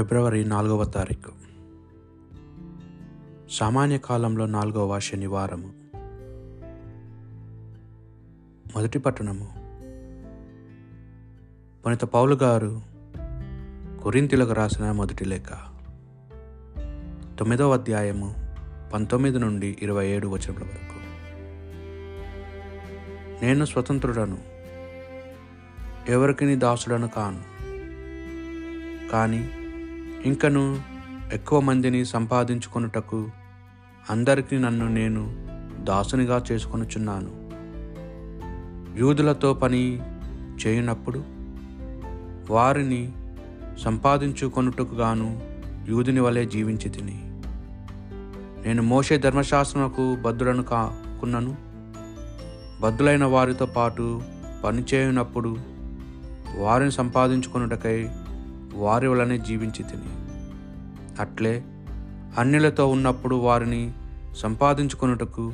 ఫిబ్రవరి నాలుగవ తారీఖు. సామాన్య కాలంలో నాలుగవ శనివారము మొదటి పట్టణము. పునిత పౌలు గారు కొరింతిలకు రాసిన మొదటి లేఖ. తొమ్మిదవ అధ్యాయము పంతొమ్మిది నుండి ఇరవై ఏడు వచనముల వరకు. నేను స్వతంత్రుడను. ఎవరికి దాసుడను కాను. కానీ ఇంకను ఎక్కువ మందిని సంపాదించుకొనుటకు అందరికీ నన్ను నేను దాసునిగా చేసుకొనుచున్నాను. యూదులతో పని చేయనప్పుడు వారిని సంపాదించుకొనుటకు గాను యూదుని వలె జీవించి తిని నేను మోసే ధర్మశాస్త్రములకు బద్దులను కాకున్నను. బద్దులైన వారితో పాటు పనిచేయనప్పుడు వారిని సంపాదించుకొనుటకై వారి వలనే జీవించి తిని. అట్లే అన్యులతో ఉన్నప్పుడు వారిని సంపాదించుకొనుటకు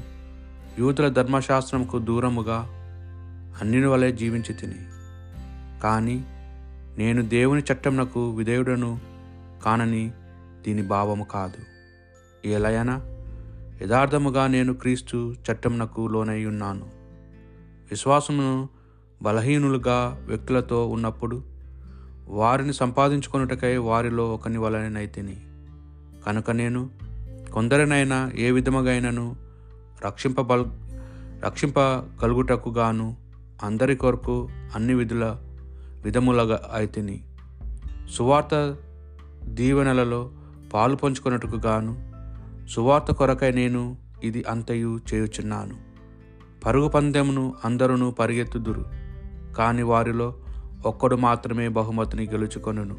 యూదుల ధర్మశాస్త్రంకు దూరముగా అన్యుని వలె జీవించి తిని. కానీ నేను దేవుని చట్టంనకు విధేయుడను కానని దీని భావము కాదు. ఎలయన యథార్థముగా నేను క్రీస్తు చట్టంనకు లోనై ఉన్నాను. విశ్వాసమును బలహీనులుగా వ్యక్తులతో ఉన్నప్పుడు వారిని సంపాదించుకొనుటకై వారిలో ఒకని వలనైతిని కనుక నేను కొందరినైనా ఏ విధముగైనను రక్షింపబల్ రక్షింపగలుగుటకు గాను అందరి కొరకు అన్ని విధుల విధములగా అయితిని. సువార్త దీవెనలలో పాలు పంచుకున్నట్టుకు గాను సువార్త కొరకై నేను ఇది అంతయు చేయుచున్నాను. పరుగు పందెమును అందరూ పరిగెత్తుదురు. కాని వారిలో ఒక్కడు మాత్రమే బహుమతిని గెలుచుకొనును.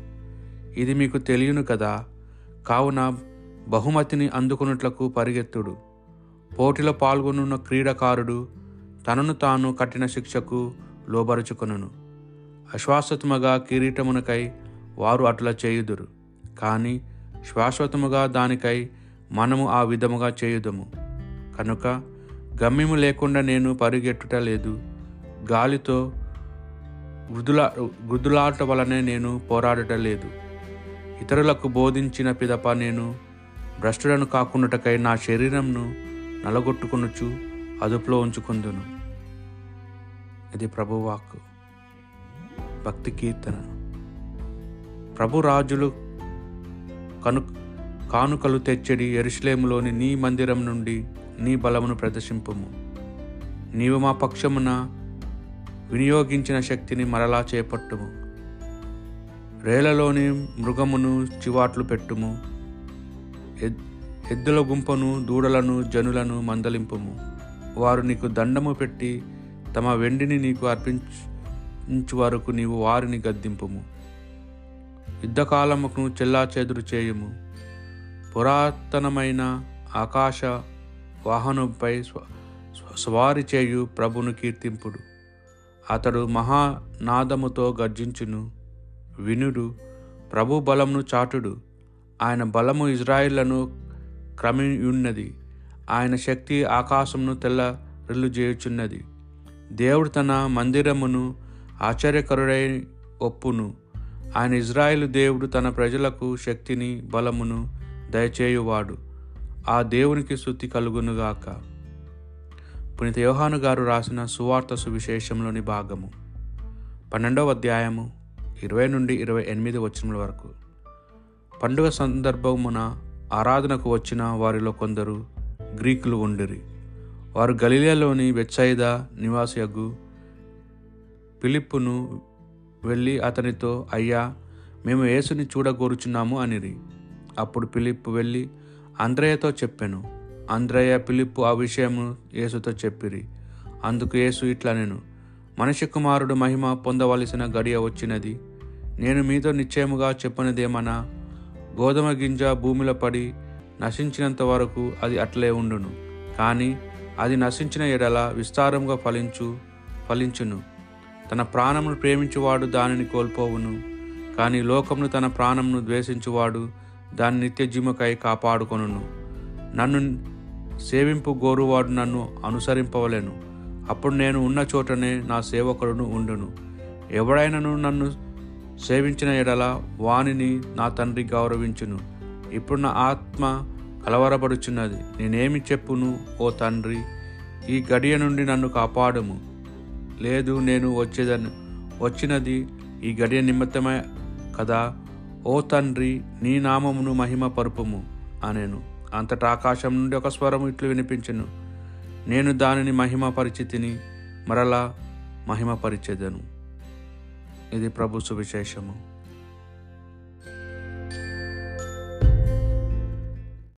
ఇది మీకు తెలియను కదా? కావున బహుమతిని అందుకున్నట్లకు పరిగెత్తుడు. పోటీలో పాల్గొనున్న క్రీడాకారుడు తనను తాను కఠిన శిక్షకు లోబరుచుకొనును. అశ్వాసతముగా కిరీటమునకై వారు అట్లా చేయుదురు. కానీ శాశ్వతముగా దానికై మనము ఆ విధముగా చేయుదము. కనుక గమ్యము లేకుండా నేను పరిగెట్టుట లేదు. గాలితో గుదులా గుద్దులాట వలనే నేను పోరాడట లేదు ఇతరులకు బోధించిన పిదప నేను భ్రష్టులను కాకుండాటకై నా శరీరంను నలగొట్టుకొనుచు అదుపులో ఉంచుకుందును. ఇది ప్రభువాక్ భక్తి కీర్తన. ప్రభు రాజులు కను కానుకలు తెచ్చడి ఎరుషలేములోని నీ మందిరం నుండి నీ బలమును ప్రదర్శింపము. నీవు మా పక్షమున వినియోగించిన శక్తిని మరలా చేపట్టుము. రేలలోని మృగమును చివాట్లు పెట్టుము. ఎద్దుల గుంపను దూడలను జనులను మందలింపుము. వారు నీకు దండము పెట్టి తమ వెండిని నీకు అర్పించు వరకు నీవు వారిని గద్దింపుము. యుద్ధకాలముకు చెల్లా చెదురు చేయుము. పురాతనమైన ఆకాశ వాహనంపై స్వారి చేయు ప్రభును కీర్తింపుడు. అతడు మహానాదముతో గర్జించును. వినుడు ప్రభు బలమును చాటుడు. ఆయన బలము ఇజ్రాయిళ్ళను క్రమియున్నది. ఆయన శక్తి ఆకాశమును తెల్ల రెల్లు చేయుచున్నది. దేవుడు తన మందిరమును ఆశ్చర్యకరుడై ఒప్పును. ఆయన ఇజ్రాయిల్ దేవుడు తన ప్రజలకు శక్తిని బలమును దయచేయువాడు. ఆ దేవునికి శుద్ధి కలుగునుగాక. పునీత యోహాను గారు రాసిన సువార్త సువిశేషంలోని భాగము. పన్నెండవ అధ్యాయము ఇరవై నుండి ఇరవై ఎనిమిది వచనముల వరకు. పండుగ సందర్భమున ఆరాధనకు వచ్చిన వారిలో కొందరు గ్రీకులు ఉండిరి. వారు గలీలలోని వెచ్చైద నివాసియగు పిలిప్పును వెళ్ళి అతనితో అయ్యా మేము యేసుని చూడగోరుచున్నాము అనిరి. అప్పుడు పిలిప్పు వెళ్ళి అంద్రయ్యతో చెప్పాను అంద్రయ్య పిలుపు ఆ విషయము యేసుతో చెప్పిరి. అందుకు యేసు ఇట్లా నేను మనిషి కుమారుడు మహిమ పొందవలసిన గడియ వచ్చినది. నేను మీతో నిశ్చయముగా చెప్పనిదేమన్నా గోధుమ గింజ భూమిలో పడి నశించినంత వరకు అది అట్లే ఉండును. కానీ అది నశించిన ఎడల విస్తారంగా ఫలించు ఫలించును. తన ప్రాణమును ప్రేమించువాడు దానిని కోల్పోవును. కానీ లోకమును తన ప్రాణమును ద్వేషించువాడు దాని నిత్యజీమకై కాపాడుకొనును. నన్ను సేవింపు గోరువాడు నన్ను అనుసరింపవలెను. అప్పుడు నేను ఉన్న చోటనే నా సేవకుడును ఉండును. ఎవడైనను నన్ను సేవించిన ఎడల వానిని నా తండ్రి గౌరవించును. ఇప్పుడు నా ఆత్మ కలవరపడుచున్నది. నేనేమి చెప్పును ఓ తండ్రి? ఈ గడియ నుండి నన్ను కాపాడుము. లేదు నేను వచ్చేదని వచ్చినది ఈ గడియ నిమిత్తమే కదా? ఓ తండ్రి నీ నామమును మహిమ పరుపుము అనేను. అంతటా ఆకాశం నుండి ఒక స్వరం ఇట్లు వినిపించను. నేను దానిని మహిమ పరిచితిని మరలా మహిమ పరిచెదను ఇది ప్రభు సువిశేషము.